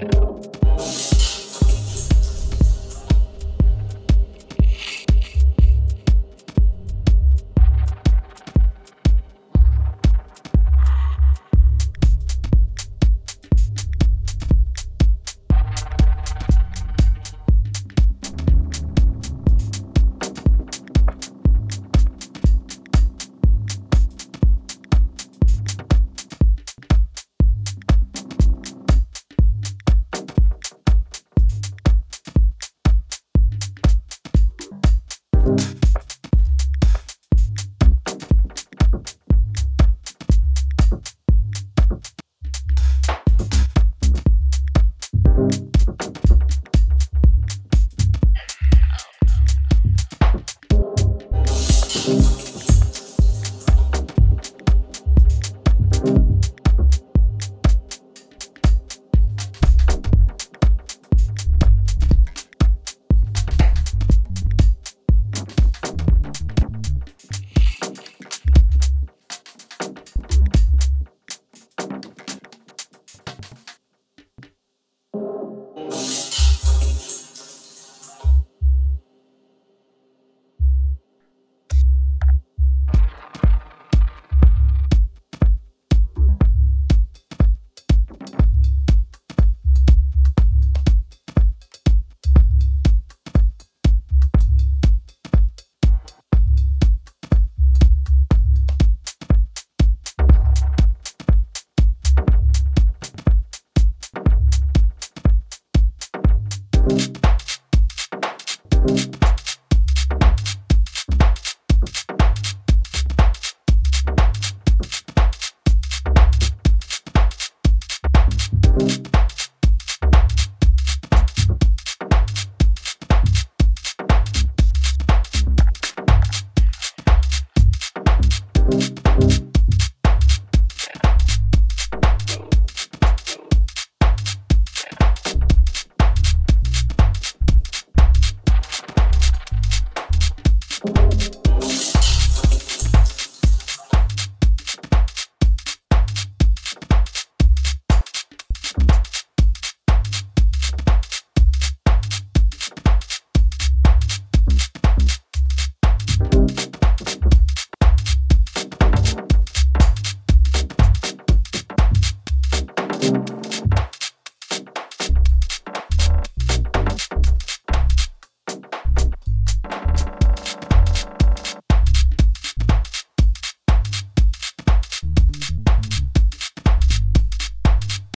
Yeah.